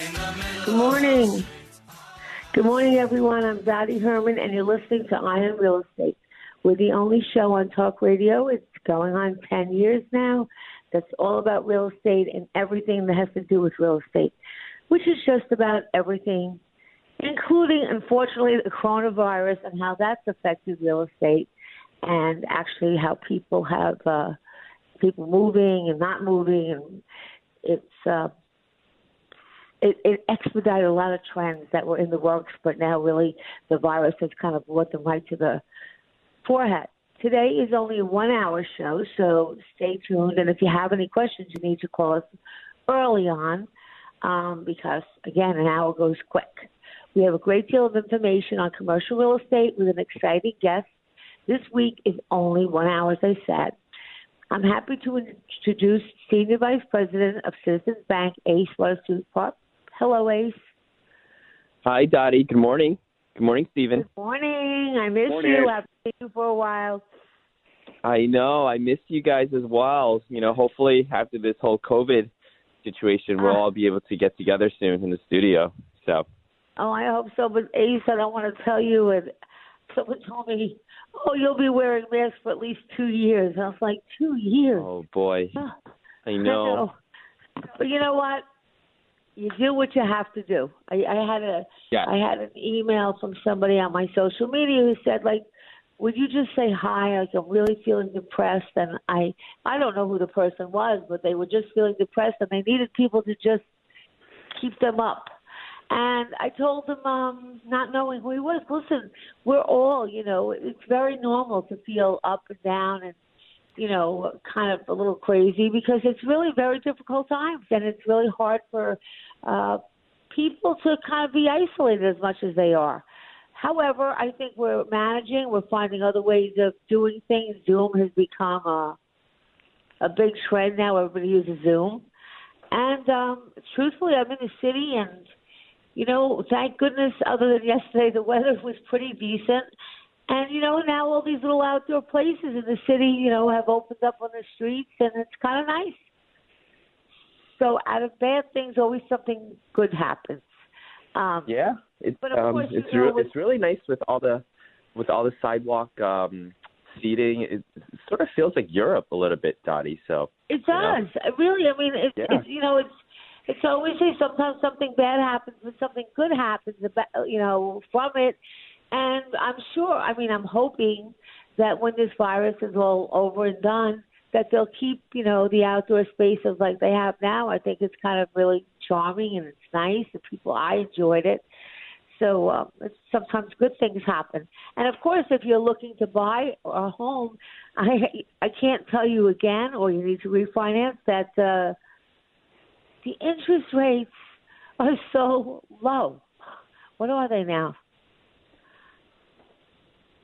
Good morning. Good morning, everyone. I'm Dottie Herman, and you're listening to Eye on Real Estate. We're the only show on talk radio. It's going on 10 years now. That's all about real estate and everything that has to do with real estate, which is just about everything, including, unfortunately, the coronavirus and how that's affected real estate and actually how people have uh, people moving and not moving. And it's, uh, it, it expedited a lot of trends that were in the works, but now really the virus has kind of brought them right to the forehead. Today is only a one hour show, so stay tuned. And if you have any questions, you need to call us early on um, because, again, an hour goes quick. We have a great deal of information on commercial real estate with an exciting guest. This week is only one hour, as I said. I'm happy to introduce Senior Vice President of Citizens Bank, Ace Weatherspoon Park. Hello, Ace. Hi, Dottie. Good morning. Good morning, Stephen. Good morning. I miss Morning. you. I've seen you for a while. I know. I miss you guys as well. You know, hopefully after this whole COVID situation, we'll Ah. all be able to get together soon in the studio. So, Oh, I hope so. But Ace, I don't want to tell you. And someone told me, "Oh, you'll be wearing masks for at least two years." I was like, two years. oh boy, Ah, I know. But you know what? You do what you have to do. I, I had a Yeah. I had an email from somebody on my social media who said like, "Would you just say hi? Like I'm really feeling depressed." And I I don't know who the person was, but they were just feeling depressed and they needed people to just keep them up. And I told them, um, not knowing who he was, listen, we're all, you know, it's very normal to feel up and down and, you know, kind of a little crazy because it's really very difficult times and it's really hard for uh, people to kind of be isolated as much as they are. However, I think we're managing, we're finding other ways of doing things. Zoom has become a, a big trend now. Everybody uses Zoom. And um, truthfully, I'm in the city and you know, thank goodness, other than yesterday, the weather was pretty decent. And, you know, now all these little outdoor places in the city, you know, have opened up on the streets, and it's kind of nice. So out of bad things, always something good happens. Um, Yeah, it's But of um, course, you it's know, re- it's really nice with all the with all the sidewalk um seating. It, sort of feels like Europe a little bit, Dottie. So It you know? does. Really, I mean, it, Yeah. it's you know, it's it's always say sometimes something bad happens, but something good happens, about you know, from it. And I'm sure. I mean, I'm hoping that when this virus is all over and done, that they'll keep you know the outdoor spaces like they have now. I think it's kind of really charming and it's nice. The people I enjoyed it. So um, sometimes good things happen. And of course, if you're looking to buy a home, I I can't tell you again, or you need to refinance that uh, the interest rates are so low. What are they now?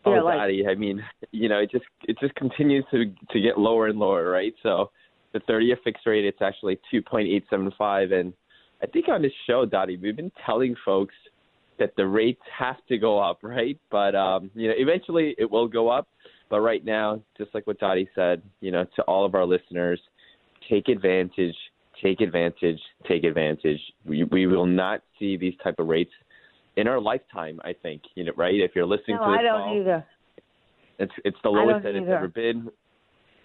Oh, They're like- Dottie, I mean, you know, it just it just continues to to get lower and lower, right? So the 30-year fixed rate, it's actually 2.875, and I think on this show, Dottie, we've been telling folks that the rates have to go up, right? But um, you know, eventually it will go up. But right now, just like what Dottie said, you know, to all of our listeners, take advantage, take advantage, take advantage. We we will not see these type of rates in our lifetime. I think, you know, right? If you're listening no, to this I don't call, either. it's it's the lowest that it's ever been,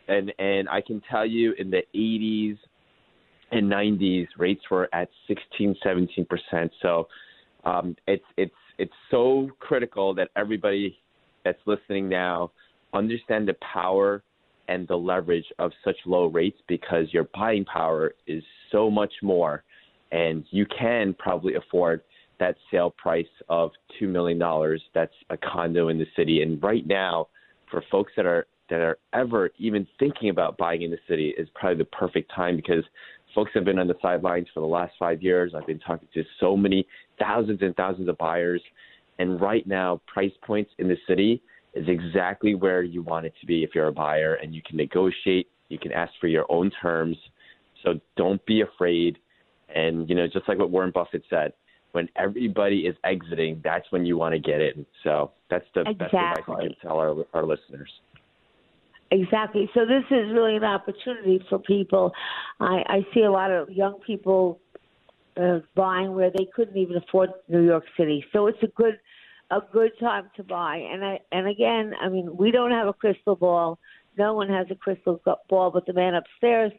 and and I can tell you in the 80s and 90s rates were at 16, 17 percent. So um, it's it's it's so critical that everybody that's listening now understand the power and the leverage of such low rates because your buying power is so much more, and you can probably afford that sale price of two million dollars. That's a condo in the city, and right now, for folks that are that are ever even thinking about buying in the city, is probably the perfect time because folks have been on the sidelines for the last five years. I've been talking to so many thousands and thousands of buyers, and right now, price points in the city is exactly where you want it to be if you're a buyer, and you can negotiate. You can ask for your own terms. So don't be afraid. And you know, just like what Warren Buffett said, when everybody is exiting, that's when you want to get in. So that's the exactly. best advice I can tell our our listeners. Exactly. So this is really an opportunity for people. I, I see a lot of young people uh, buying where they couldn't even afford New York City. So it's a good a good time to buy. And I and again, I mean, we don't have a crystal ball. No one has a crystal ball but the man upstairs.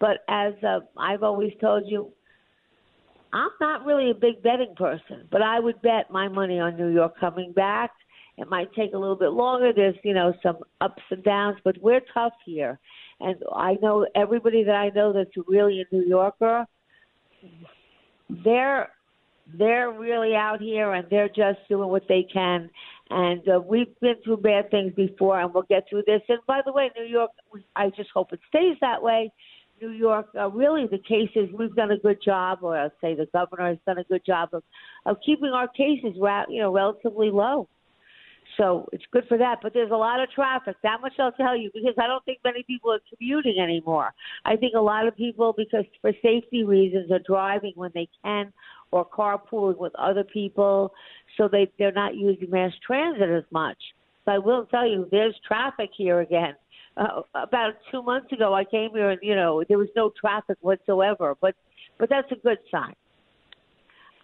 But as uh, I've always told you, I'm not really a big betting person, but I would bet my money on New York coming back. It might take a little bit longer. There's, you know, some ups and downs, but we're tough here. And I know everybody that I know that's really a New Yorker, they're they're really out here and they're just doing what they can. And uh, we've been through bad things before, and we'll get through this. And by the way, New York, I just hope it stays that way. New York, uh, really the cases we've done a good job, or I'll say the governor has done a good job of of keeping our cases, ra- you know, relatively low. So it's good for that. But there's a lot of traffic. That much I'll tell you because I don't think many people are commuting anymore. I think a lot of people, because for safety reasons, are driving when they can or carpooling with other people, so they they're not using mass transit as much. But I will tell you, there's traffic here again uh, about two months ago, I came here and you know there was no traffic whatsoever. But but that's a good sign.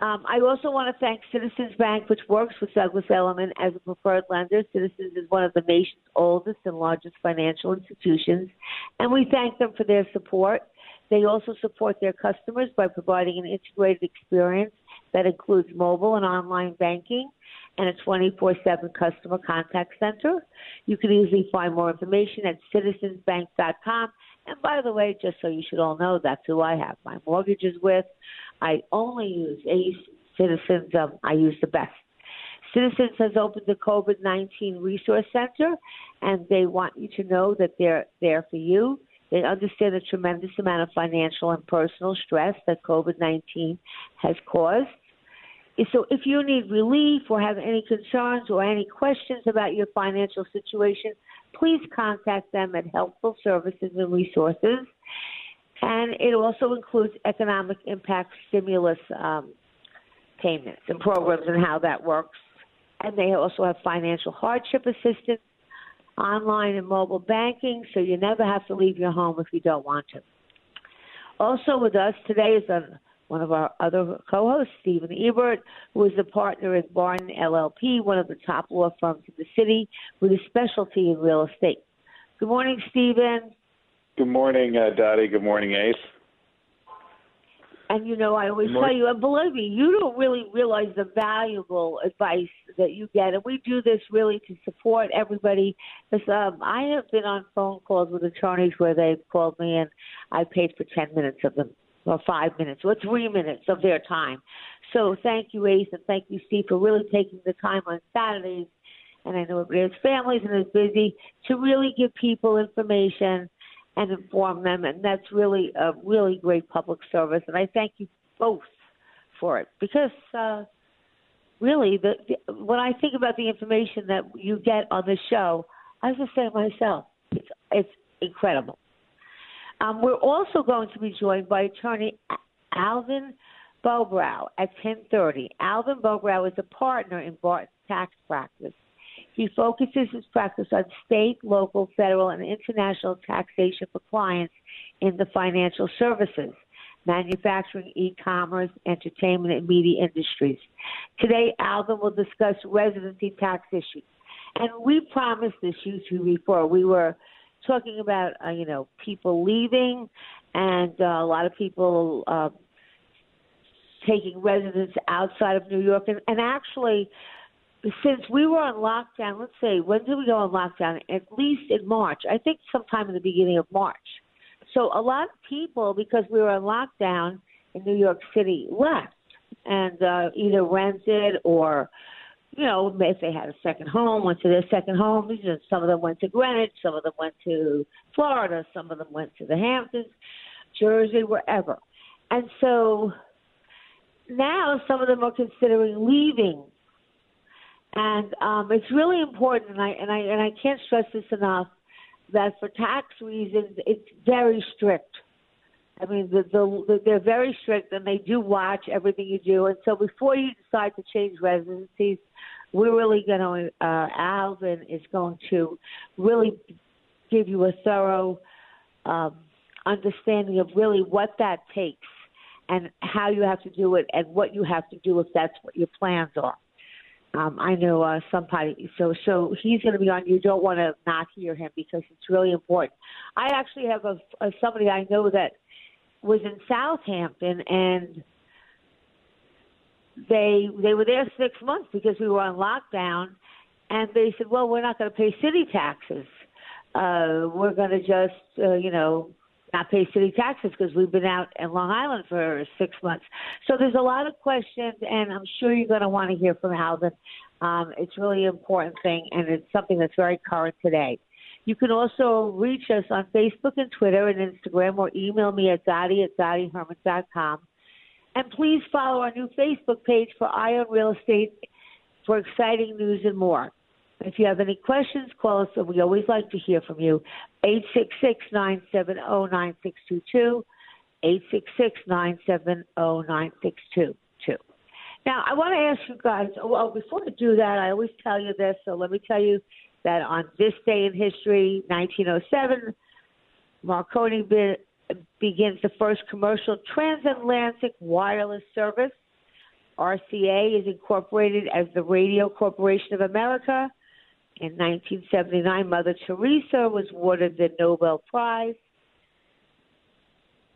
Um, I also want to thank Citizens Bank, which works with Douglas Elliman as a preferred lender. Citizens is one of the nation's oldest and largest financial institutions, and we thank them for their support. They also support their customers by providing an integrated experience that includes mobile and online banking and a 24 7 customer contact center. You can easily find more information at citizensbank.com. And by the way, just so you should all know, that's who I have my mortgages with. I only use Ace Citizens, um, I use the best. Citizens has opened the COVID 19 Resource Center, and they want you to know that they're there for you. They understand the tremendous amount of financial and personal stress that COVID 19 has caused. So if you need relief or have any concerns or any questions about your financial situation, please contact them at Helpful Services and Resources. And it also includes economic impact stimulus um, payments and programs and how that works. And they also have financial hardship assistance, online and mobile banking, so you never have to leave your home if you don't want to. Also with us today is a one of our other co-hosts, Stephen Ebert, who is a partner at Barton LLP, one of the top law firms in the city, with a specialty in real estate. Good morning, Stephen. Good morning, uh, Dottie. Good morning, Ace. And you know, I always tell you, and believe me, you don't really realize the valuable advice that you get. And we do this really to support everybody. Because um, I have been on phone calls with attorneys where they've called me, and I paid for ten minutes of them or five minutes or three minutes of their time. So thank you, Ace, and thank you, Steve, for really taking the time on Saturdays. And I know everybody has families and is busy to really give people information and inform them. And that's really a really great public service. And I thank you both for it because uh, really, the, the, when I think about the information that you get on the show, I just say myself, it's, it's incredible. Um, we're also going to be joined by attorney Alvin Bobrow at 10:30. Alvin Bobrow is a partner in Barton Tax Practice. He focuses his practice on state, local, federal, and international taxation for clients in the financial services, manufacturing, e-commerce, entertainment, and media industries. Today, Alvin will discuss residency tax issues. And we promised this issue before. We were talking about uh, you know people leaving and uh, a lot of people uh, taking residence outside of New York, and, and actually. Since we were on lockdown, let's say, when did we go on lockdown? At least in March. I think sometime in the beginning of March. So a lot of people, because we were on lockdown in New York City, left and uh, either rented or you know, if they had a second home, went to their second home. Some of them went to Greenwich, some of them went to Florida, some of them went to the Hamptons. Jersey, wherever. And so now some of them are considering leaving. And um, it's really important, and I and I and I can't stress this enough, that for tax reasons, it's very strict. I mean, the, the, the, they're very strict, and they do watch everything you do. And so, before you decide to change residencies, we're really going to. Uh, Alvin is going to really give you a thorough um, understanding of really what that takes and how you have to do it and what you have to do if that's what your plans are. Um, I know uh, somebody, so so he's going to be on. You don't want to not hear him because it's really important. I actually have a, a somebody I know that was in Southampton and they they were there six months because we were on lockdown, and they said, well, we're not going to pay city taxes. Uh, we're going to just uh, you know not pay city taxes because we've been out in Long Island for six months. So there's a lot of questions, and I'm sure you're going to want to hear from Alvin. Um, it's really an important thing, and it's something that's very current today. You can also reach us on Facebook and Twitter and Instagram, or email me at dottie at dottieherman.com. And please follow our new Facebook page for Eye on Real Estate for exciting news and more. If you have any questions, call us, and we always like to hear from you. 866-970-9622, 866-970-9622. Now, I want to ask you guys, oh, well, before I do that, I always tell you this, so let me tell you that on this day in history, 1907, Marconi be, begins the first commercial transatlantic wireless service. RCA is incorporated as the Radio Corporation of America. In 1979, Mother Teresa was awarded the Nobel Prize.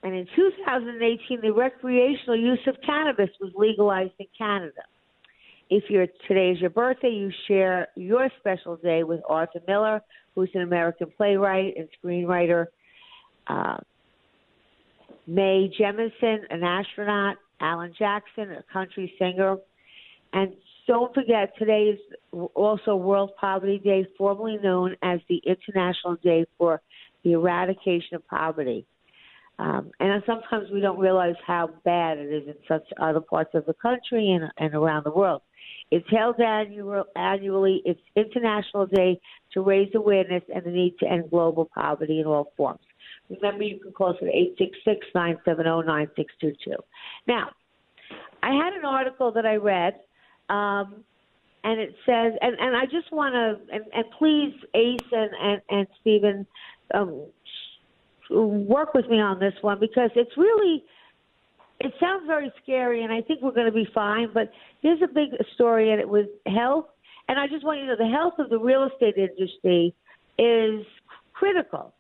And in 2018, the recreational use of cannabis was legalized in Canada. If you're, today is your birthday, you share your special day with Arthur Miller, who's an American playwright and screenwriter. Uh, Mae Jemison, an astronaut. Alan Jackson, a country singer. And don't forget, today is also World Poverty Day, formerly known as the International Day for the Eradication of Poverty. Um, and sometimes we don't realize how bad it is in such other parts of the country and, and around the world. It's held annual, annually. It's International Day to raise awareness and the need to end global poverty in all forms. Remember, you can call us at 866 970 9622. Now, I had an article that I read, um, and it says, and, and I just want to, and, and please, Ace and, and, and Stephen, um, work with me on this one because it's really it sounds very scary, and I think we're going to be fine. But there's a big story, and it was health. And I just want you to know the health of the real estate industry is critical.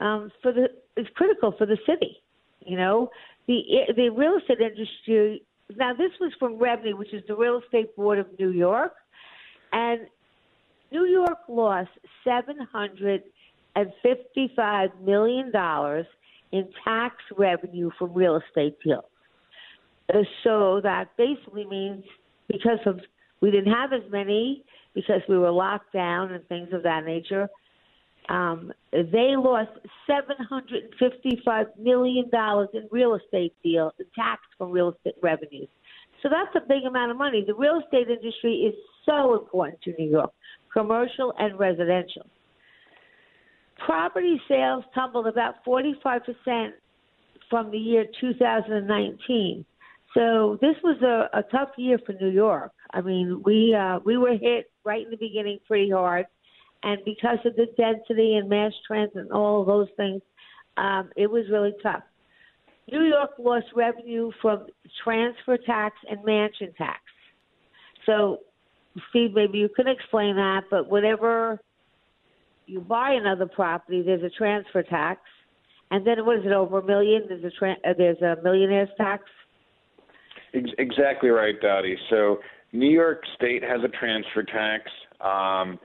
Um, for the it's critical for the city. You know, the the real estate industry. Now, this was from REBNY, which is the Real Estate Board of New York, and New York lost seven hundred and fifty-five million dollars in tax revenue from real estate deals. Uh, so that basically means because of we didn't have as many because we were locked down and things of that nature. Um, they lost seven hundred and fifty-five million dollars in real estate deals, tax from real estate revenues. So that's a big amount of money. The real estate industry is so important to New York, commercial and residential. Property sales tumbled about 45% from the year 2019. So this was a, a tough year for New York. I mean, we uh, we were hit right in the beginning pretty hard, and because of the density and mass transit and all of those things, um, it was really tough. New York lost revenue from transfer tax and mansion tax. So, Steve, maybe you can explain that. But whatever you buy another property, there's a transfer tax, and then what is it over a million? There's a tra- uh, there's a millionaire's tax. Exactly right, Dottie. So New York State has a transfer tax, um,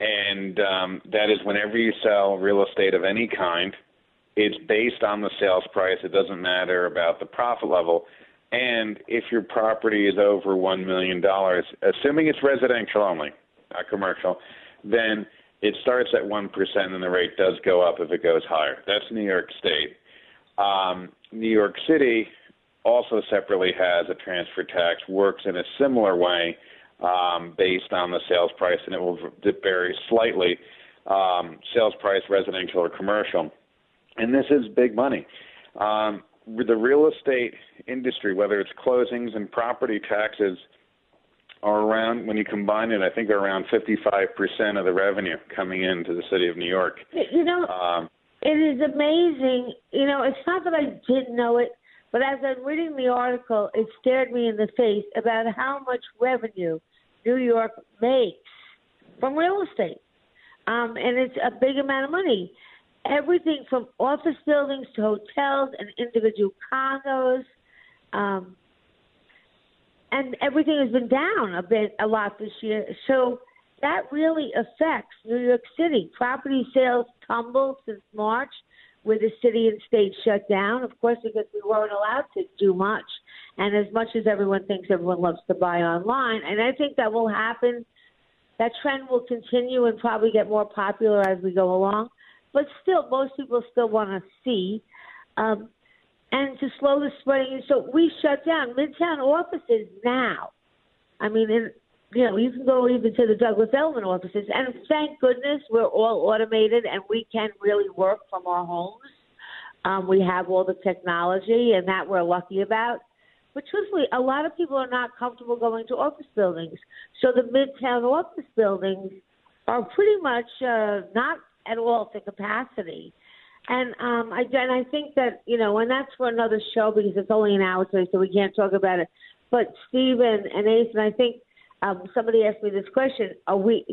and um, that is whenever you sell real estate of any kind, it's based on the sales price. It doesn't matter about the profit level. And if your property is over $1 million, assuming it's residential only, not commercial, then it starts at 1% and the rate does go up if it goes higher. That's New York State. Um, New York City also separately has a transfer tax, works in a similar way um, based on the sales price, and it will vary slightly um, sales price, residential or commercial. And this is big money. Um, the real estate industry, whether it's closings and property taxes, are around when you combine it, I think around 55% of the revenue coming into the city of New York. You know, um, it is amazing. You know, it's not that I didn't know it, but as I'm reading the article, it stared me in the face about how much revenue New York makes from real estate. Um, and it's a big amount of money. Everything from office buildings to hotels and individual condos. Um, and everything has been down a bit, a lot this year. So that really affects New York City. Property sales tumbled since March, with the city and state shut down, of course, because we weren't allowed to do much. And as much as everyone thinks everyone loves to buy online, and I think that will happen, that trend will continue and probably get more popular as we go along. But still, most people still want to see. Um, and to slow the spreading. So we shut down Midtown offices now. I mean, in, you know, you can go even to the Douglas Elliman offices, and thank goodness we're all automated and we can really work from our homes. Um, we have all the technology, and that we're lucky about. But truthfully, a lot of people are not comfortable going to office buildings. So the Midtown office buildings are pretty much uh, not at all to capacity. And um, I and I think that you know, and that's for another show because it's only an hour today, so we can't talk about it. But Stephen and Nathan, I think um, somebody asked me this question: Are we?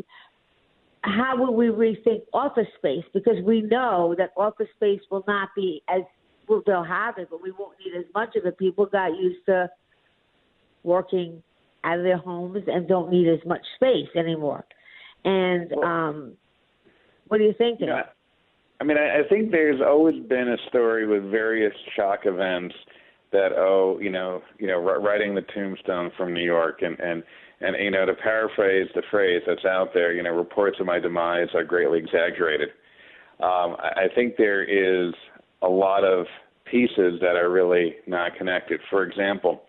How will we rethink office space? Because we know that office space will not be as well, they'll have it, but we won't need as much of it. People got used to working out of their homes and don't need as much space anymore. And um, what are you thinking? I mean, I, I think there's always been a story with various shock events that oh, you know, you know, writing the tombstone from New York, and and and you know, to paraphrase the phrase that's out there, you know, reports of my demise are greatly exaggerated. Um, I, I think there is a lot of pieces that are really not connected. For example,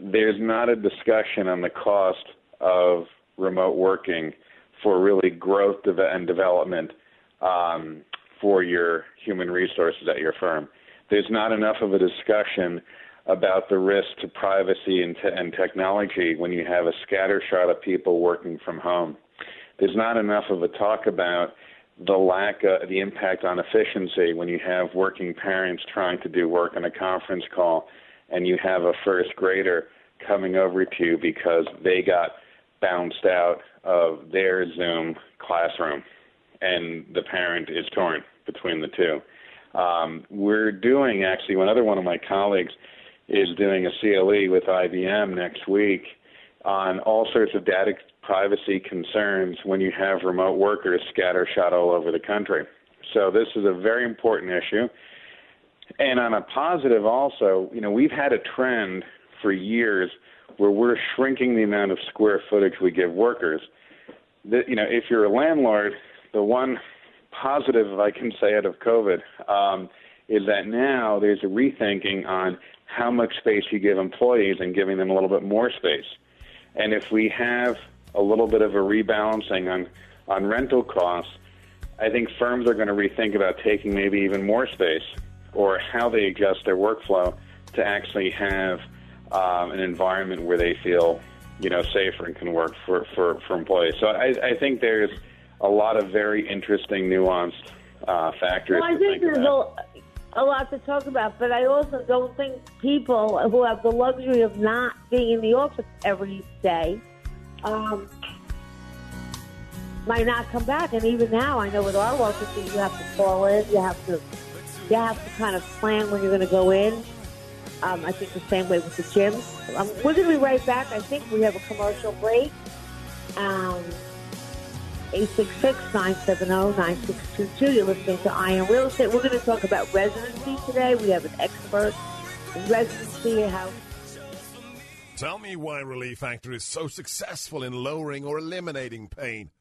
there's not a discussion on the cost of remote working for really growth and development um, for your human resources at your firm. There's not enough of a discussion about the risk to privacy and, te- and technology when you have a scattershot of people working from home. There's not enough of a talk about the lack of the impact on efficiency when you have working parents trying to do work on a conference call and you have a first grader coming over to you because they got bounced out of their Zoom classroom and the parent is torn between the two. Um, we're doing actually, another one of my colleagues is doing a CLE with IBM next week on all sorts of data privacy concerns when you have remote workers scattershot all over the country. So this is a very important issue. And on a positive also, you know, we've had a trend for years where we're shrinking the amount of square footage we give workers. That, you know, if you're a landlord, the one positive, if I can say it, of COVID, um, is that now there's a rethinking on how much space you give employees and giving them a little bit more space. And if we have a little bit of a rebalancing on, on rental costs, I think firms are going to rethink about taking maybe even more space or how they adjust their workflow to actually have um, an environment where they feel, you know, safer and can work for, for, for employees. So I, I think there's a lot of very interesting, nuanced uh, factors. Well, I think, think there's a, a lot to talk about, but I also don't think people who have the luxury of not being in the office every day um, might not come back. And even now, I know with our offices, you have to call in, you have to, you have to kind of plan when you're going to go in. Um, I think the same way with the gyms. Um, we're going to be right back. I think we have a commercial break. Um, 866-970-9622. You're listening to Eye on Real Estate. We're going to talk about residency today. We have an expert in residency. How Tell me why Relief Factor is so successful in lowering or eliminating pain.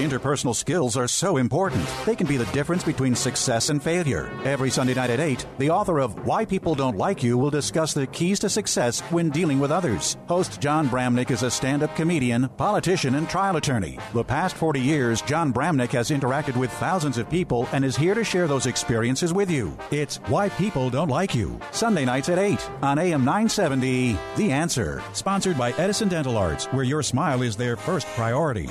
Interpersonal skills are so important. They can be the difference between success and failure. Every Sunday night at 8, the author of Why People Don't Like You will discuss the keys to success when dealing with others. Host Jon Bramnick is a stand up comedian, politician, and trial attorney. The past 40 years, Jon Bramnick has interacted with thousands of people and is here to share those experiences with you. It's Why People Don't Like You. Sunday nights at 8 on AM 970. The Answer. Sponsored by Edison Dental Arts, where your smile is their first priority.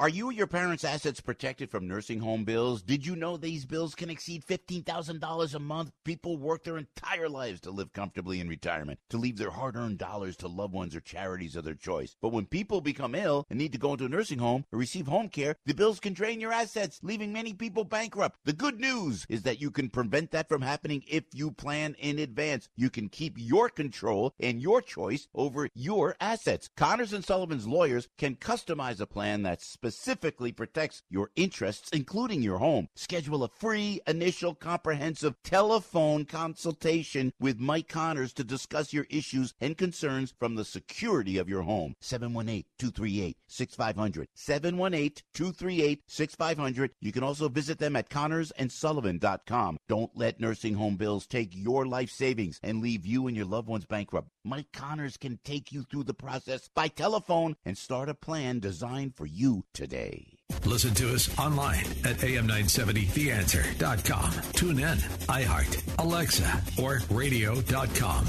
Are you or your parents' assets protected from nursing home bills? Did you know these bills can exceed $15,000 a month? People work their entire lives to live comfortably in retirement, to leave their hard earned dollars to loved ones or charities of their choice. But when people become ill and need to go into a nursing home or receive home care, the bills can drain your assets, leaving many people bankrupt. The good news is that you can prevent that from happening if you plan in advance. You can keep your control and your choice over your assets. Connors and Sullivan's lawyers can customize a plan that's specific specifically protects your interests, including your home. Schedule a free initial comprehensive telephone consultation with Mike Connors to discuss your issues and concerns from the security of your home. 718-238-6500. 718-238-6500. You can also visit them at connorsandsullivan.com. Don't let nursing home bills take your life savings and leave you and your loved ones bankrupt. Mike Connors can take you through the process by telephone and start a plan designed for you today. Listen to us online at am970theanswer.com. Tune in, iHeart, Alexa, or radio.com.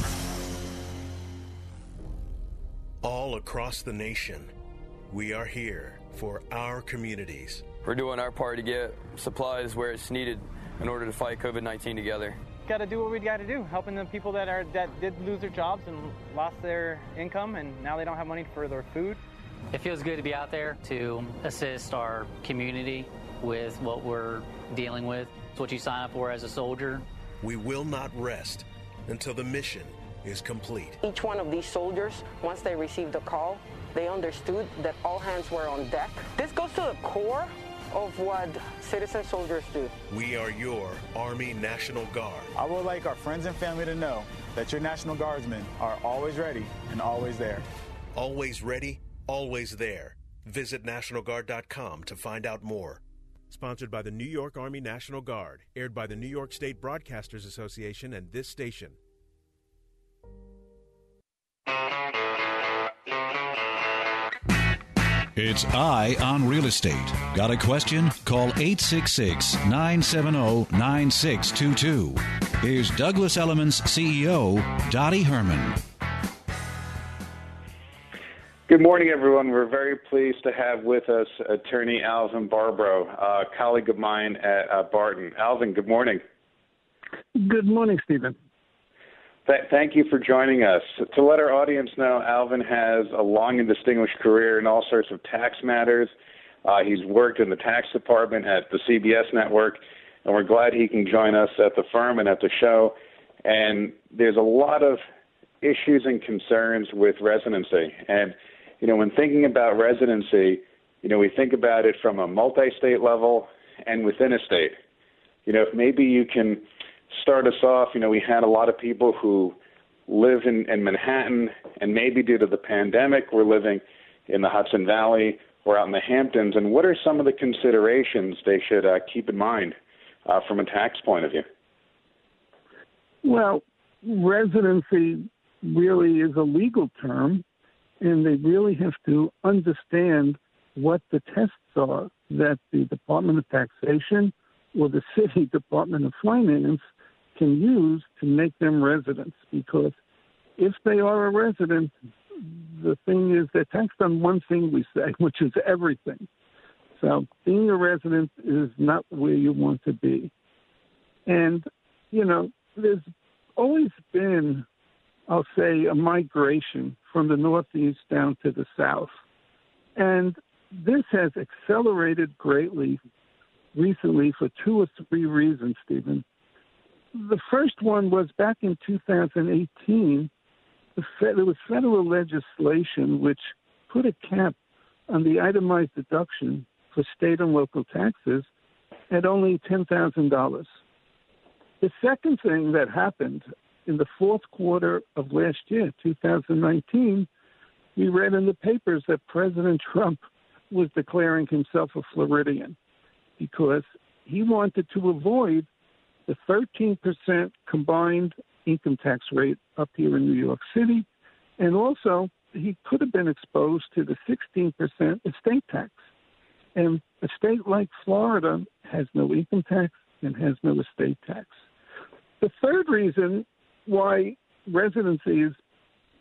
All across the nation, we are here for our communities. We're doing our part to get supplies where it's needed in order to fight COVID 19 together got to do what we got to do, helping the people that are that did lose their jobs and lost their income, and now they don't have money for their food. It feels good to be out there to assist our community with what we're dealing with. It's what you sign up for as a soldier. We will not rest until the mission is complete. Each one of these soldiers, once they received the call, they understood that all hands were on deck. This goes to the core of what citizen soldiers do. We are your Army National Guard. I would like our friends and family to know that your National Guardsmen are always ready and always there. Always ready, always there. Visit NationalGuard.com to find out more. Sponsored by the New York Army National Guard, aired by the New York State Broadcasters Association and this station. It's Eye on Real Estate. Got a question? Call 866 970 9622. Here's Douglas Elliman's CEO, Dottie Herman. Good morning, everyone. We're very pleased to have with us attorney Alvin Bobrow, a colleague of mine at uh, Barton. Alvin, good morning. Good morning, Stephen. Th- thank you for joining us. To let our audience know, Alvin has a long and distinguished career in all sorts of tax matters. Uh, he's worked in the tax department at the CBS network, and we're glad he can join us at the firm and at the show. And there's a lot of issues and concerns with residency. And, you know, when thinking about residency, you know, we think about it from a multi state level and within a state. you know, if maybe you can start us off. You know, we had a lot of people who live in, in Manhattan, and maybe due to the pandemic, we're living in the Hudson Valley or out in the Hamptons. And what are some of the considerations they should uh, keep in mind uh, from a tax point of view? Well, residency really is a legal term, and they really have to understand what the tests are that the Department of Taxation or the City Department of Finance can use to make them residents. Because if they are a resident, the thing is they're taxed on one thing we say, which is everything. So being a resident is not where you want to be. And, you know, there's always been, I'll say, a migration from the Northeast down to the South. And this has accelerated greatly recently for two or three reasons, Stephen. The first one was back in 2018, the there was federal legislation which put a cap on the itemized deduction for state and local taxes at only $10,000. The second thing that happened in the fourth quarter of last year, 2019, we read in the papers that President Trump was declaring himself a Floridian because he wanted to avoid the 13% combined income tax rate up here in New York City. And also, he could have been exposed to the 16% estate tax. And a state like Florida has no income tax and has no estate tax. The third reason why residency is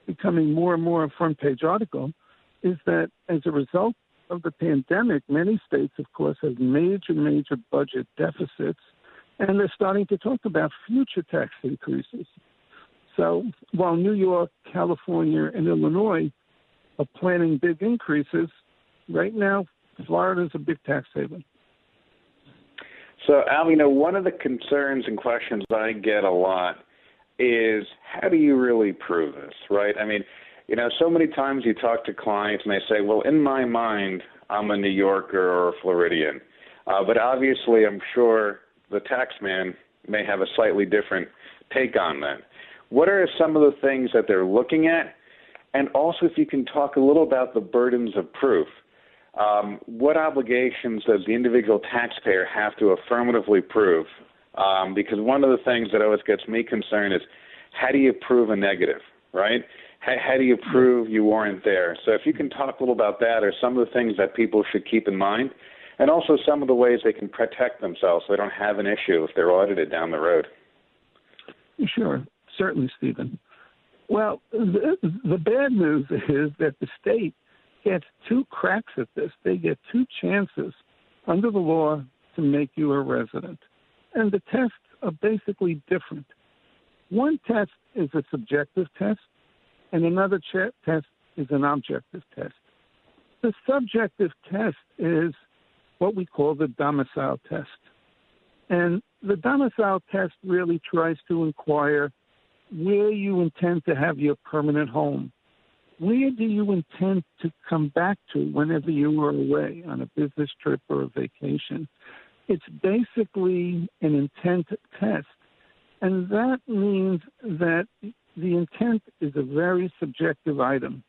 becoming more and more a front page article is that as a result of the pandemic, many states, of course, have major, major budget deficits, and they're starting to talk about future tax increases. So while New York, California, and Illinois are planning big increases, right now, Florida is a big tax haven. So, Al, you know, one of the concerns and questions I get a lot is how do you really prove this, right? I mean, you know, so many times you talk to clients and they say, well, in my mind, I'm a New Yorker or a Floridian. Uh, but obviously, I'm sure the tax man may have a slightly different take on that. What are some of the things that they're looking at? And also, if you can talk a little about the burdens of proof. Um, what obligations does the individual taxpayer have to affirmatively prove? Um, because one of the things that always gets me concerned is how do you prove a negative, right? how, how do you prove you weren't there? So if you can talk a little about that or some of the things that people should keep in mind, and also some of the ways they can protect themselves so they don't have an issue if they're audited down the road. Sure, certainly, Stephen. Well, the, the bad news is that the state gets two cracks at this. They get two chances under the law to make you a resident. And the tests are basically different. One test is a subjective test, and another ch- test is an objective test. The subjective test is what we call the domicile test. And the domicile test really tries to inquire where you intend to have your permanent home. Where do you intend to come back to whenever you are away on a business trip or a vacation? It's basically an intent test. And that means that the intent is a very subjective item.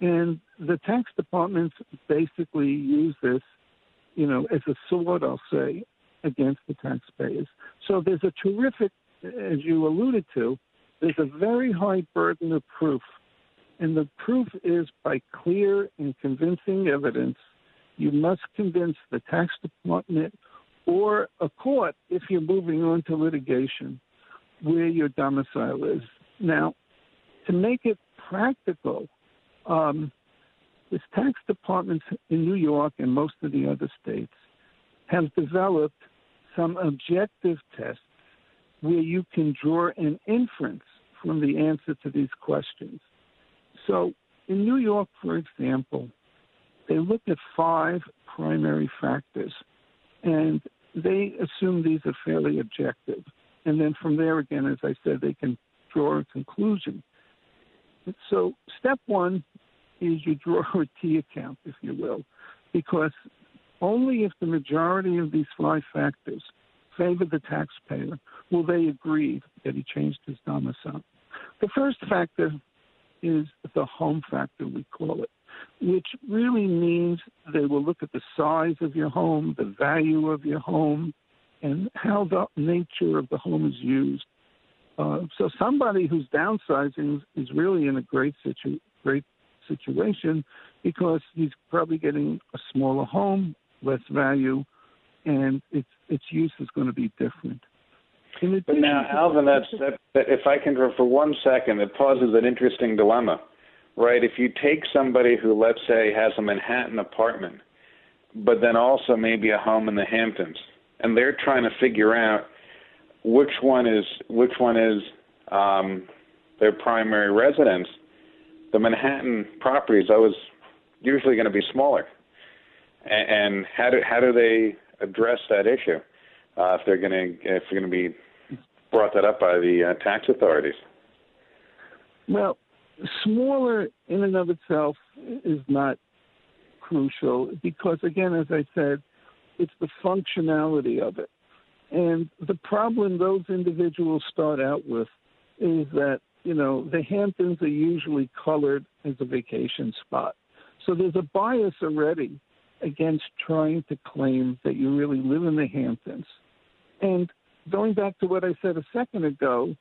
And the tax departments basically use this, you know, as a sword, I'll say, against the taxpayers. So there's a terrific, as you alluded to, there's a very high burden of proof. And the proof is by clear and convincing evidence. You must convince the tax department or a court, if you're moving on to litigation, where your domicile is. Now, to make it practical, um, the tax departments in New York and most of the other states have developed some objective tests where you can draw an inference from the answer to these questions. So, in New York, for example, they look at five primary factors and they assume these are fairly objective. And then from there, again, as I said, they can draw a conclusion. So, step one is you draw a T account, if you will, because only if the majority of these five factors favor the taxpayer? Will they agree that he changed his domicile? The first factor is the home factor, we call it, which really means they will look at the size of your home, the value of your home, and how the nature of the home is used. Uh, so somebody who's downsizing is really in a great situ- great situation because he's probably getting a smaller home, less value, and its its use is going to be different. But now, Alvin, that's that, that, if I can for one second, it poses an interesting dilemma, right? If you take somebody who, let's say, has a Manhattan apartment, but then also maybe a home in the Hamptons, and they're trying to figure out which one is which one is um, their primary residence. The Manhattan property is always usually going to be smaller, and, and how do how do they address that issue uh, if they're going to if they're going to be brought that up by the uh, tax authorities? Well, smaller in and of itself is not crucial because, again, as I said, it's the functionality of it. And the problem those individuals start out with is that, you know, the Hamptons are usually colored as a vacation spot. So there's a bias already against trying to claim that you really live in the Hamptons. And going back to what I said a second ago,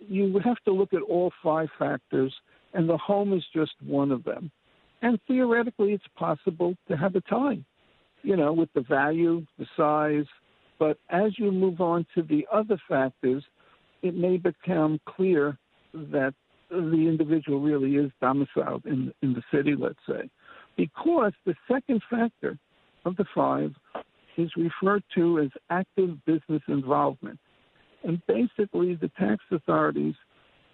you have to look at all five factors, and the home is just one of them. And theoretically, it's possible to have a tie, you know, with the value, the size. But as you move on to the other factors, it may become clear that the individual really is domiciled in, in the city, let's say. Because the second factor of the five is referred to as active business involvement. And basically, the tax authorities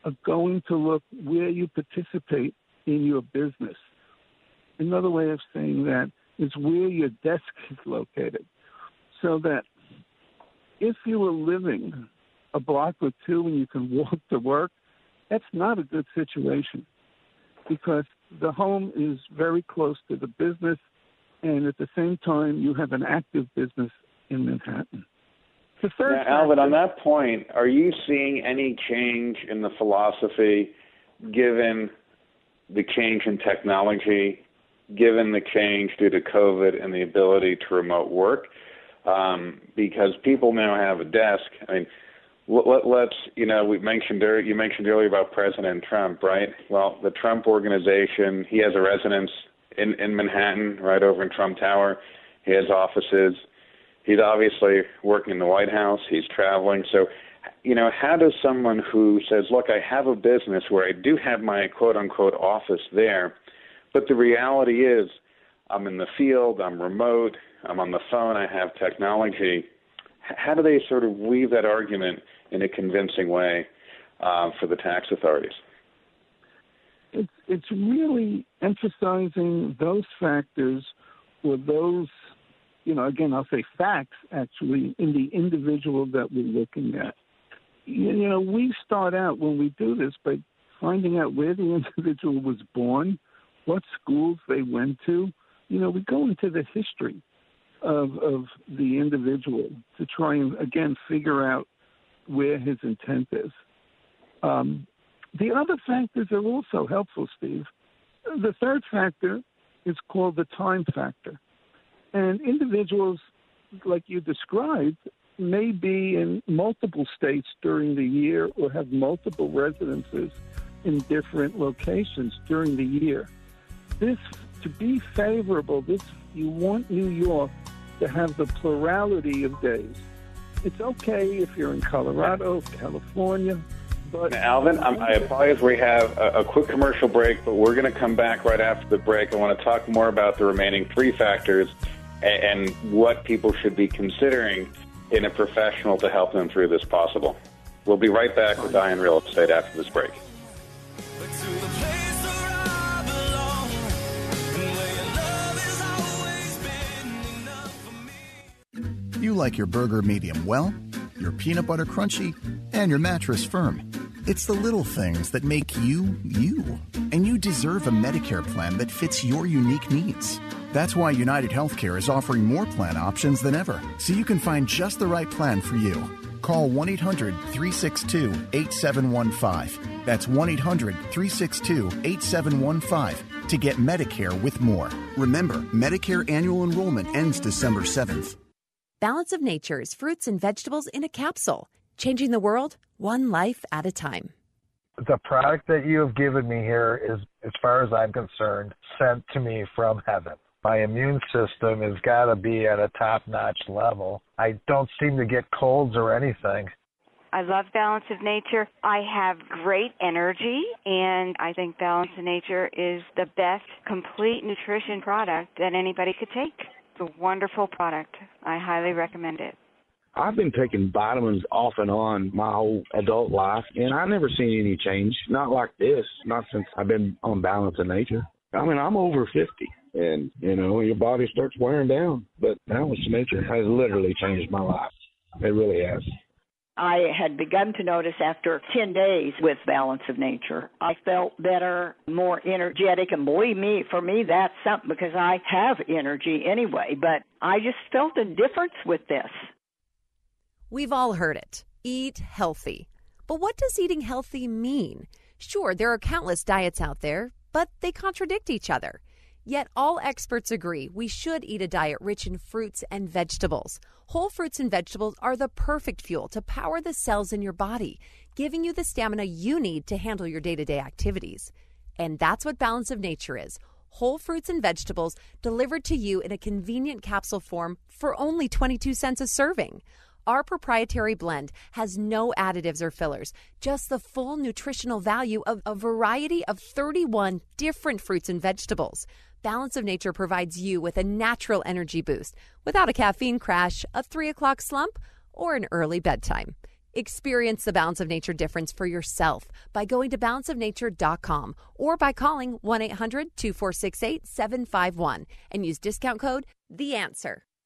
are going to look where you participate in your business. Another way of saying that is where your desk is located. So that if you were living a block or two and you can walk to work, that's not a good situation because the home is very close to the business and at the same time, you have an active business in Manhattan. The third now, Alvin, on that point, are you seeing any change in the philosophy given the change in technology, given the change due to COVID and the ability to remote work? Um, because people now have a desk. I mean, let, us you know we mentioned you mentioned earlier about President Trump, right? Well, the Trump organization, he has a residence in in Manhattan, right over in Trump Tower. He has offices. He's obviously working in the White House. He's traveling. So, you know, how does someone who says, "Look, I have a business where I do have my quote unquote office there, but the reality is, I'm in the field. I'm remote. I'm on the phone. I have technology." How do they sort of weave that argument in a convincing way uh, for the tax authorities? it's it's really emphasizing those factors or those you know again I'll say facts actually in the individual that we're looking at. You, you know we start out when we do this by finding out where the individual was born, what schools they went to. You know we go into the history of of the individual to try and again figure out where his intent is. Um, the other factors are also helpful, Steve. The third factor is called the time factor. And individuals, like you described, may be in multiple states during the year or have multiple residences in different locations during the year. This, to be favorable, this you want New York to have the plurality of days. It's okay if you're in Colorado, California, but now, Alvin, I'm, i apologize. We have a, a quick commercial break, but we're going to come back right after the break. I want to talk more about the remaining three factors and, and what people should be considering in a professional to help them through this possible. We'll be right back with Eye on Real Estate after this break. You like your burger medium well, your peanut butter crunchy, and your mattress firm. It's the little things that make you, you. And you deserve a Medicare plan that fits your unique needs. That's why United Healthcare is offering more plan options than ever, so you can find just the right plan for you. Call 1 800 362 8715. That's 1 800 362 8715 to get Medicare with more. Remember, Medicare annual enrollment ends December 7th. Balance of Nature's fruits and vegetables in a capsule, changing the world one life at a time. The product that you have given me here is, as far as I'm concerned, sent to me from heaven. My immune system has got to be at a top notch level. I don't seem to get colds or anything. I love Balance of Nature. I have great energy, and I think Balance of Nature is the best complete nutrition product that anybody could take. A wonderful product. I highly recommend it. I've been taking vitamins off and on my whole adult life, and I've never seen any change. Not like this. Not since I've been on Balance of Nature. I mean, I'm over 50, and, you know, your body starts wearing down. But Balance of Nature has literally changed my life. It really has. I had begun to notice after 10 days with Balance of Nature. I felt better, more energetic, and believe me, for me, that's something because I have energy anyway, but I just felt a difference with this. We've all heard it eat healthy. But what does eating healthy mean? Sure, there are countless diets out there, but they contradict each other. Yet all experts agree we should eat a diet rich in fruits and vegetables. Whole fruits and vegetables are the perfect fuel to power the cells in your body, giving you the stamina you need to handle your day to day activities. And that's what Balance of Nature is whole fruits and vegetables delivered to you in a convenient capsule form for only 22 cents a serving. Our proprietary blend has no additives or fillers, just the full nutritional value of a variety of 31 different fruits and vegetables. Balance of Nature provides you with a natural energy boost without a caffeine crash, a 3 o'clock slump, or an early bedtime. Experience the Balance of Nature difference for yourself by going to balanceofnature.com or by calling 1 800 246 8751 and use discount code THE ANSWER.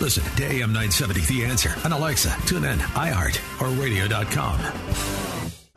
Listen to AM 970 The Answer on Alexa, TuneIn, iHeart, or radio.com.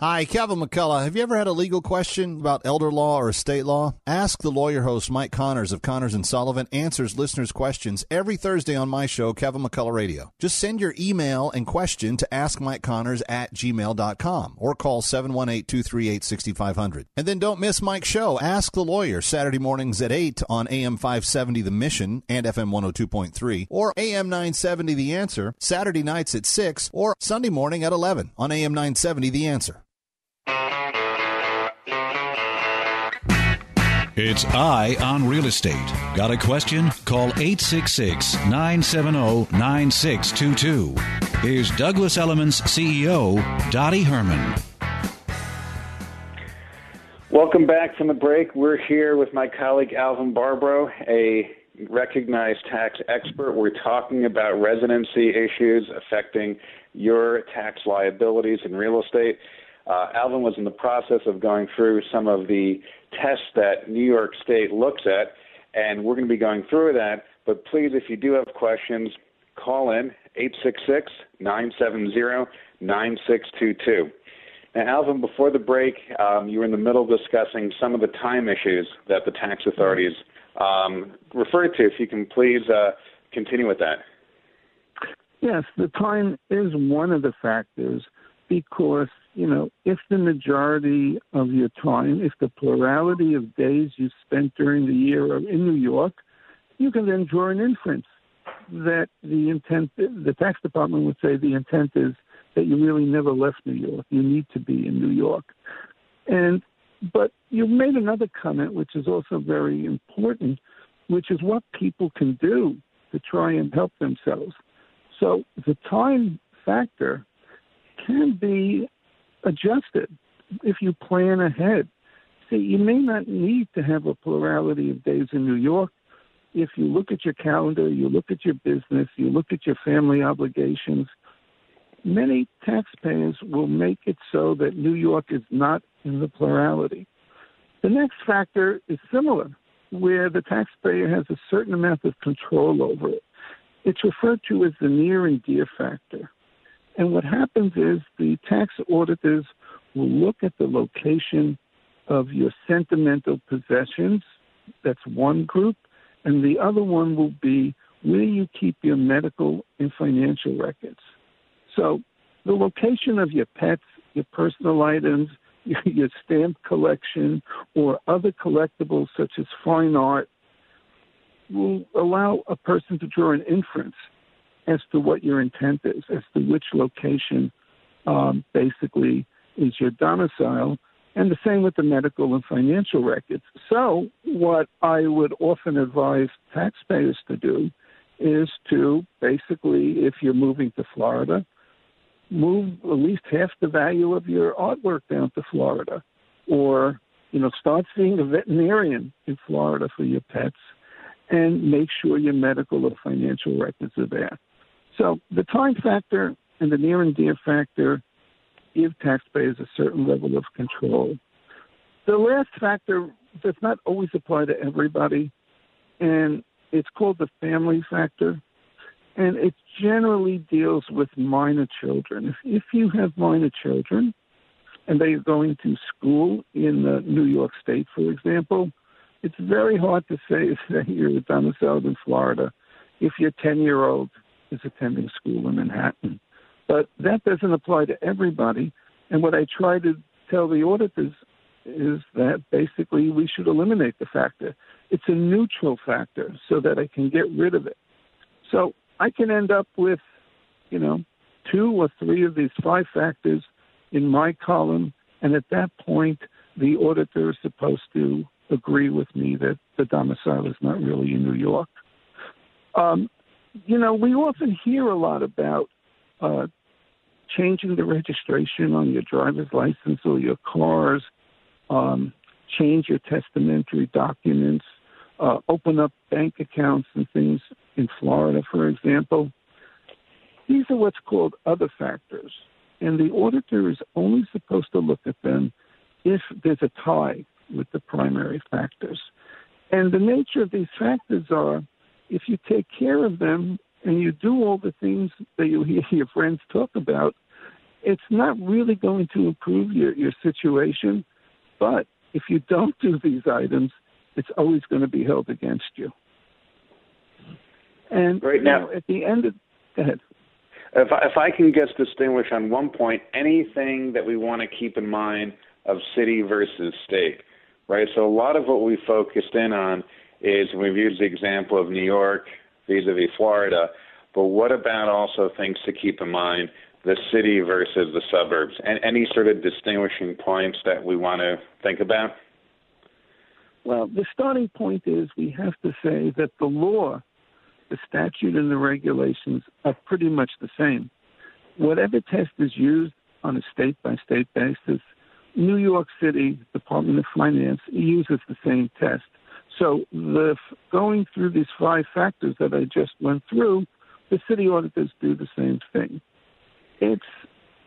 Hi, Kevin McCullough. Have you ever had a legal question about elder law or estate law? Ask the lawyer host Mike Connors of Connors and Sullivan answers listeners' questions every Thursday on my show, Kevin McCullough Radio. Just send your email and question to askmikeconnors at gmail.com or call 718-238-6500. And then don't miss Mike's show, Ask the Lawyer, Saturday mornings at 8 on AM 570 The Mission and FM 102.3 or AM 970 The Answer, Saturday nights at 6 or Sunday morning at 11 on AM 970 The Answer. It's Eye on Real Estate. Got a question? Call 866 970 9622. Here's Douglas Elliman's CEO, Dottie Herman. Welcome back from the break. We're here with my colleague Alvin Bobrow, a recognized tax expert. We're talking about residency issues affecting your tax liabilities in real estate. Uh, Alvin was in the process of going through some of the tests that New York State looks at, and we're going to be going through that. But please, if you do have questions, call in 866 970 9622. Now, Alvin, before the break, um, you were in the middle of discussing some of the time issues that the tax authorities um, referred to. If you can please uh, continue with that. Yes, the time is one of the factors because, you know, if the majority of your time, if the plurality of days you spent during the year are in New York, you can then draw an inference that the intent, the tax department would say the intent is that you really never left New York. You need to be in New York. And, but you made another comment, which is also very important, which is what people can do to try and help themselves. So the time factor can be adjusted if you plan ahead. say you may not need to have a plurality of days in New York. If you look at your calendar, you look at your business, you look at your family obligations, many taxpayers will make it so that New York is not in the plurality. The next factor is similar, where the taxpayer has a certain amount of control over it. It's referred to as the near and dear factor. And what happens is the tax auditors will look at the location of your sentimental possessions. That's one group. And the other one will be where you keep your medical and financial records. So the location of your pets, your personal items, your stamp collection, or other collectibles such as fine art will allow a person to draw an inference as to what your intent is, as to which location um, basically is your domicile, and the same with the medical and financial records. So, what I would often advise taxpayers to do is to basically, if you're moving to Florida, move at least half the value of your artwork down to Florida, or you know, start seeing a veterinarian in Florida for your pets, and make sure your medical or financial records are there. So the time factor and the near and dear factor give taxpayers a certain level of control. The last factor does not always apply to everybody, and it's called the family factor and it generally deals with minor children. If, you have minor children and they are going to school in uh, New York State, for example, it's very hard to say that you're domiciled in Florida if your 10 year old is attending school in Manhattan. But that doesn't apply to everybody. And what I try to tell the auditors is that basically we should eliminate the factor. It's a neutral factor so that I can get rid of it. So I can end up with, you know, two or three of these five factors in my column, and at that point, the auditor is supposed to agree with me that the domicile is not really in New York. Um, you know, we often hear a lot about uh, changing the registration on your driver's license or your cars, um, change your testamentary documents, uh, open up bank accounts and things in Florida, for example. These are what's called other factors, and the auditor is only supposed to look at them if there's a tie with the primary factors. And the nature of these factors are if you take care of them and you do all the things that you hear your friends talk about, it's not really going to improve your, your situation. But if you don't do these items, it's always going to be held against you. And right now, know, at the end of, go ahead. If I, if I can just distinguish on one point, anything that we want to keep in mind of city versus state, right? So a lot of what we focused in on is we've used the example of New York vis-a-vis Florida, but what about also things to keep in mind, the city versus the suburbs, and any sort of distinguishing points that we want to think about? Well, the starting point is we have to say that the law, the statute, and the regulations are pretty much the same. Whatever test is used on a state by state basis, New York City Department of Finance uses the same test. So the going through these five factors that I just went through, the city auditors do the same thing. It's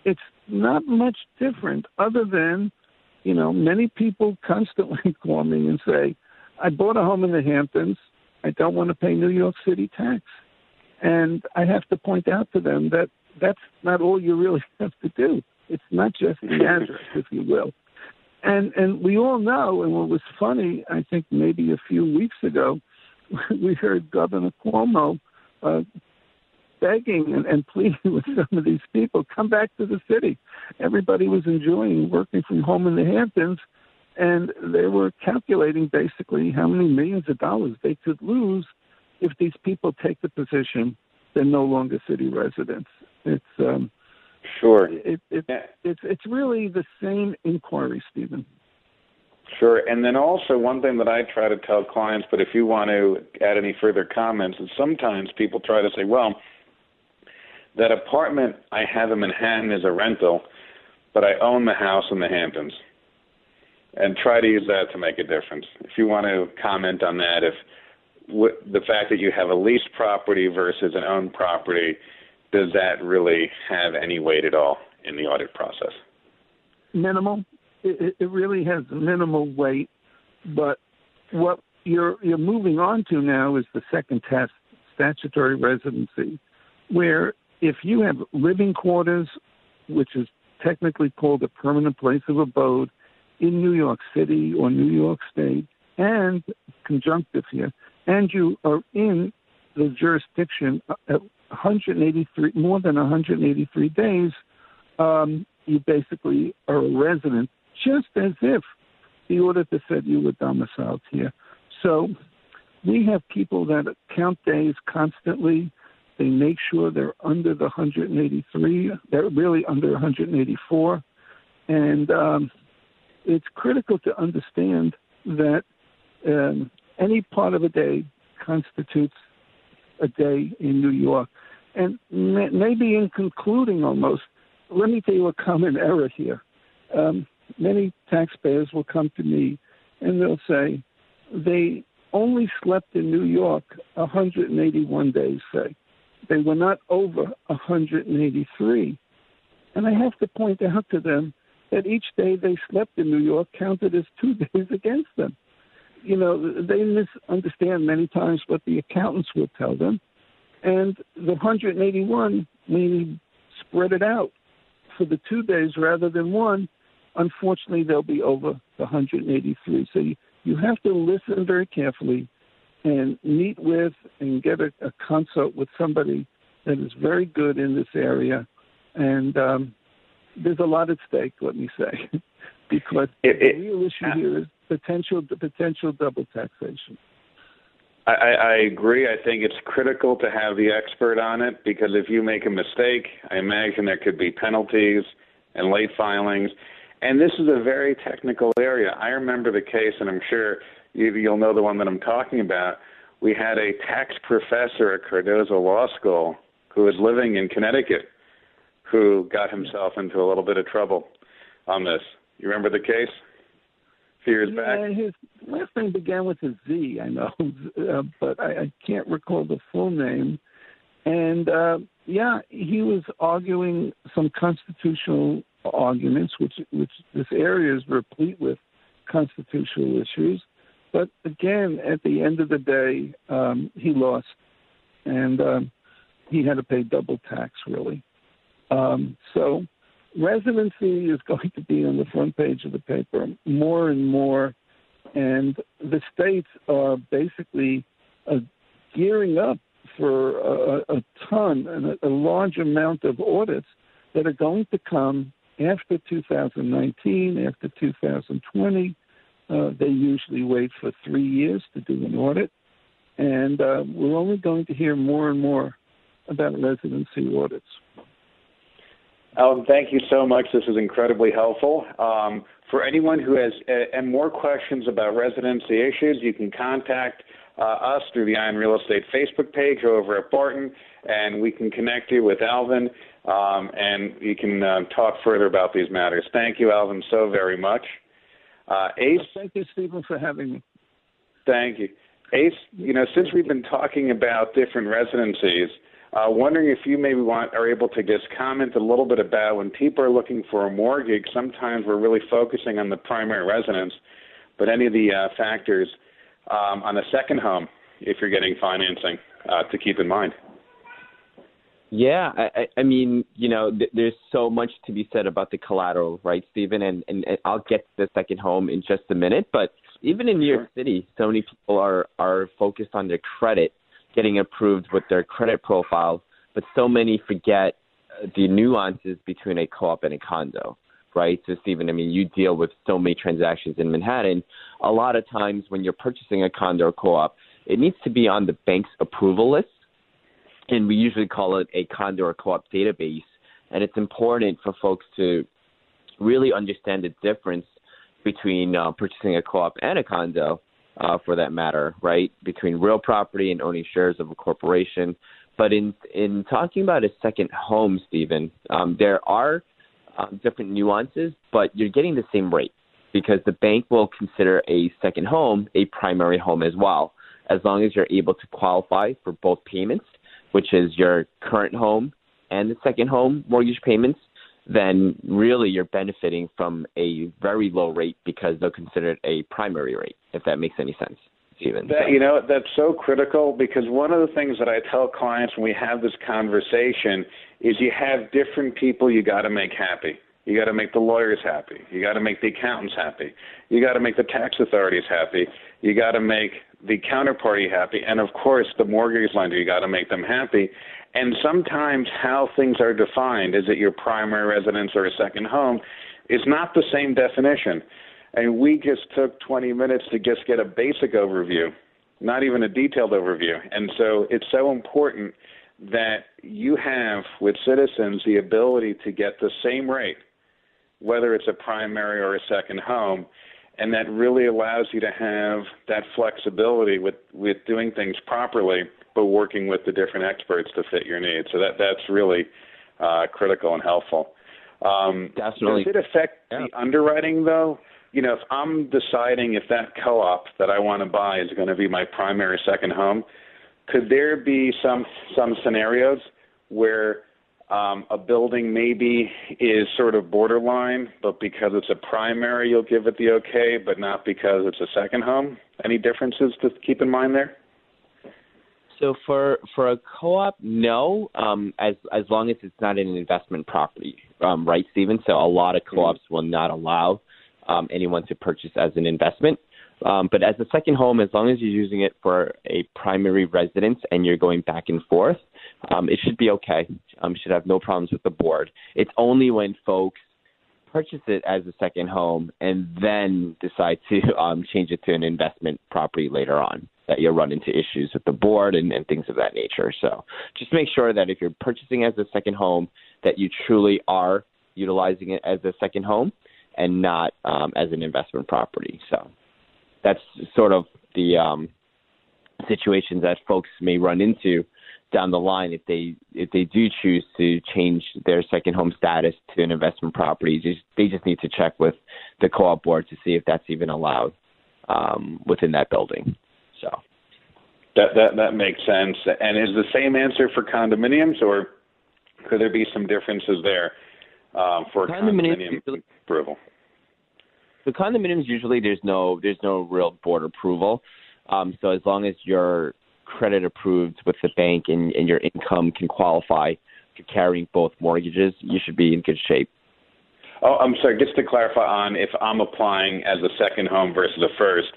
it's not much different other than you know, many people constantly call me and say, I bought a home in the Hamptons. I don't want to pay New York City tax. And I have to point out to them that that's not all you really have to do. It's not just the address, if you will. And and we all know, and what was funny, I think maybe a few weeks ago, we heard Governor Cuomo uh, begging and, and pleading with some of these people, come back to the city. Everybody was enjoying working from home in the Hamptons, and they were calculating basically how many millions of dollars they could lose if these people take the position they're no longer city residents. It's um, sure. It, it, yeah. It's it's really the same inquiry, Stephen. Sure. And then also one thing that I try to tell clients, but if you want to add any further comments, is sometimes people try to say, well, that apartment I have in Manhattan is a rental, but I own the house in the Hamptons. and try to use that to make a difference. If you want to comment on that, if w- the fact that you have a leased property versus an owned property, does that really have any weight at all in the audit process? Minimal. It, it really has minimal weight, but what you're you're moving on to now is the second test, statutory residency, where if you have living quarters, which is technically called a permanent place of abode in New York City or New York State, and conjunctive here, and you are in the jurisdiction at 183 more than 183 days, um, you basically are a resident, just as if the auditor said you were domiciled here. So we have people that count days constantly. They make sure they're under the 183. They're really under 184, and um, it's critical to understand that um, any part of a day constitutes a day in New York. And maybe in concluding almost, let me tell you a common error here. Um, many taxpayers will come to me and they'll say they only slept in New York 181 days, say. They were not over 183. And I have to point out to them that each day they slept in New York counted as two days against them. You know, they misunderstand many times what the accountants will tell them. And the 181, meaning spread it out for the two days rather than one, unfortunately, they'll be over the 183. So you, you have to listen very carefully and meet with and get a, a consult with somebody that is very good in this area. And um, there's a lot at stake, let me say, because it, it, the real issue here is potential potential double taxation. I, I agree. I think it's critical to have the expert on it because if you make a mistake, I imagine there could be penalties and late filings. And this is a very technical area. I remember the case, and I'm sure you, you'll know the one that I'm talking about. We had a tax professor at Cardozo Law School who was living in Connecticut who got himself into a little bit of trouble on this. You remember the case? Years yeah, back? His last name began with a Z, I know, uh, but I, I can't recall the full name. And uh, yeah, he was arguing some constitutional arguments, which which this area is replete with constitutional issues. But again, at the end of the day, um, he lost, and um, he had to pay double tax, really. Um, so residency is going to be on the front page of the paper more and more, and the states are basically uh, gearing up for a, a ton and a, a large amount of audits that are going to come after 2019, after 2020. Uh, they usually wait for three years to do an audit, and uh, we're only going to hear more and more about residency audits. Alan, thank you so much. This is incredibly helpful. Um, for anyone who has uh, and more questions about residency issues, you can contact uh, us through the Eye on Real Estate Facebook page over at Barton, and we can connect you with Alvin, um, and you can uh, talk further about these matters. Thank you, Alvin, so very much. Uh, Ace. Thank you, Stephen, for having me. Thank you. Ace, you know, since we've been talking about different residencies, uh, wondering if you maybe want are able to just comment a little bit about when people are looking for a mortgage. Sometimes we're really focusing on the primary residence, but any of the uh, factors um, on a second home, if you're getting financing, uh, to keep in mind. Yeah, I, I mean, you know, th- there's so much to be said about the collateral, right, Stephen? And, and, and I'll get to the second home in just a minute. But even in New York City, so many people are are focused on their credit getting approved with their credit profile, but so many forget uh, the nuances between a co-op and a condo, right? So, Stephen, I mean, you deal with so many transactions in Manhattan. A lot of times when you're purchasing a condo or co-op, it needs to be on the bank's approval list, and we usually call it a condo or co-op database. And it's important for folks to really understand the difference between uh, purchasing a co-op and a condo uh, for that matter, right? Between real property and owning shares of a corporation. But in in talking about a second home, Stephen, um, there are um, different nuances, but you're getting the same rate, because the bank will consider a second home a primary home as well, as long as you're able to qualify for both payments, which is your current home and the second home mortgage payments. Then really you're benefiting from a very low rate because they'll consider it a primary rate, if that makes any sense. Steven. That, you know, that's so critical because one of the things that I tell clients when we have this conversation is you have different people you got to make happy. You got to make the lawyers happy. You got to make the accountants happy. You got to make the tax authorities happy. You got to make the counterparty happy. And of course, the mortgage lender, you got to make them happy. And sometimes how things are defined, is it your primary residence or a second home, is not the same definition. And we just took 20 minutes to just get a basic overview, not even a detailed overview. And so it's so important that you have with citizens the ability to get the same rate, whether it's a primary or a second home. And that really allows you to have that flexibility with, with doing things properly, but working with the different experts to fit your needs. So that, that's really uh, critical and helpful. Um, Definitely. Does it affect yeah. the underwriting, though? you know, if I'm deciding if that co-op that I want to buy is going to be my primary second home, could there be some some scenarios where um, a building maybe is sort of borderline, but because it's a primary, you'll give it the okay, but not because it's a second home? Any differences to keep in mind there? So for for a co-op, no, um, as as long as it's not an investment property, um, right, Stephen? So a lot of co-ops mm-hmm. will not allow um, anyone to purchase as an investment. Um, but as a second home, as long as you're using it for a primary residence and you're going back and forth, um, it should be okay. Um, should have no problems with the board. It's only when folks purchase it as a second home and then decide to um, change it to an investment property later on that you'll run into issues with the board and, and things of that nature. So just make sure that if you're purchasing as a second home, that you truly are utilizing it as a second home and not um, as an investment property. So that's sort of the um, situations that folks may run into down the line if they if they do choose to change their second home status to an investment property. Just, they just need to check with the co-op board to see if that's even allowed um, within that building. So that that that makes sense. And is the same answer for condominiums, or could there be some differences there? um, for condominium approval. The condominiums usually there's no there's no real board approval. Um, so as long as your credit approved with the bank and, and your income can qualify for carrying both mortgages, you should be in good shape. Oh, I'm sorry. Just to clarify on if I'm applying as a second home versus a first,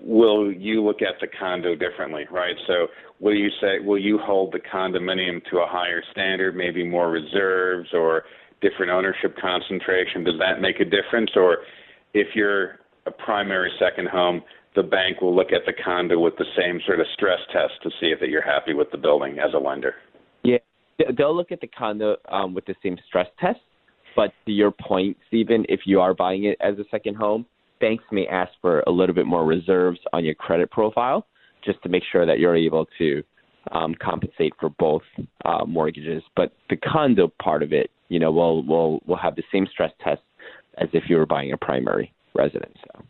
will you look at the condo differently, right? So will you say will you hold the condominium to a higher standard, maybe more reserves or different ownership concentration, does that make a difference? Or if you're a primary second home, the bank will look at the condo with the same sort of stress test to see if that you're happy with the building as a lender. Yeah, they'll look at the condo um, with the same stress test. But to your point, Stephen, if you are buying it as a second home, banks may ask for a little bit more reserves on your credit profile just to make sure that you're able to um, compensate for both uh, mortgages. But the condo part of it, you know, will will will have the same stress test as if you were buying a primary residence. So.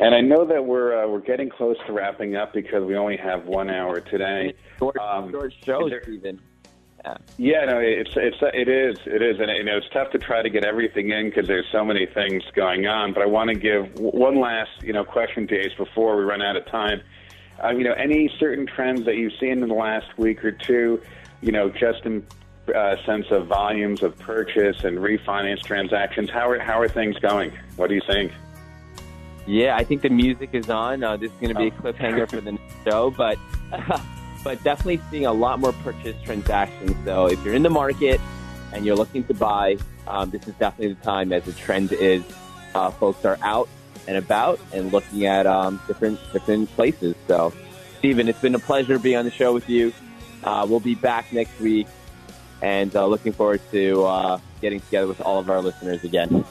And I know that we're uh, we're getting close to wrapping up because we only have one hour today. Short, um, short shows, there, even. Yeah. yeah, no, it's it's it is it is, and you know it's tough to try to get everything in because there's so many things going on. But I want to give one last you know question to Ace before we run out of time. Uh, you know, any certain trends that you've seen in the last week or two, you know, just in uh, sense of volumes of purchase and refinance transactions. How are how are things going? What do you think? Yeah, I think the music is on. Uh, this is going to be a oh. cliffhanger for the next show, but but definitely seeing a lot more purchase transactions. So if you're in the market and you're looking to buy, um, this is definitely the time. As the trend is, uh, folks are out and about and looking at um, different different places. So, Stephen, it's been a pleasure being on the show with you. Uh, we'll be back next week and uh, looking forward to uh, getting together with all of our listeners again.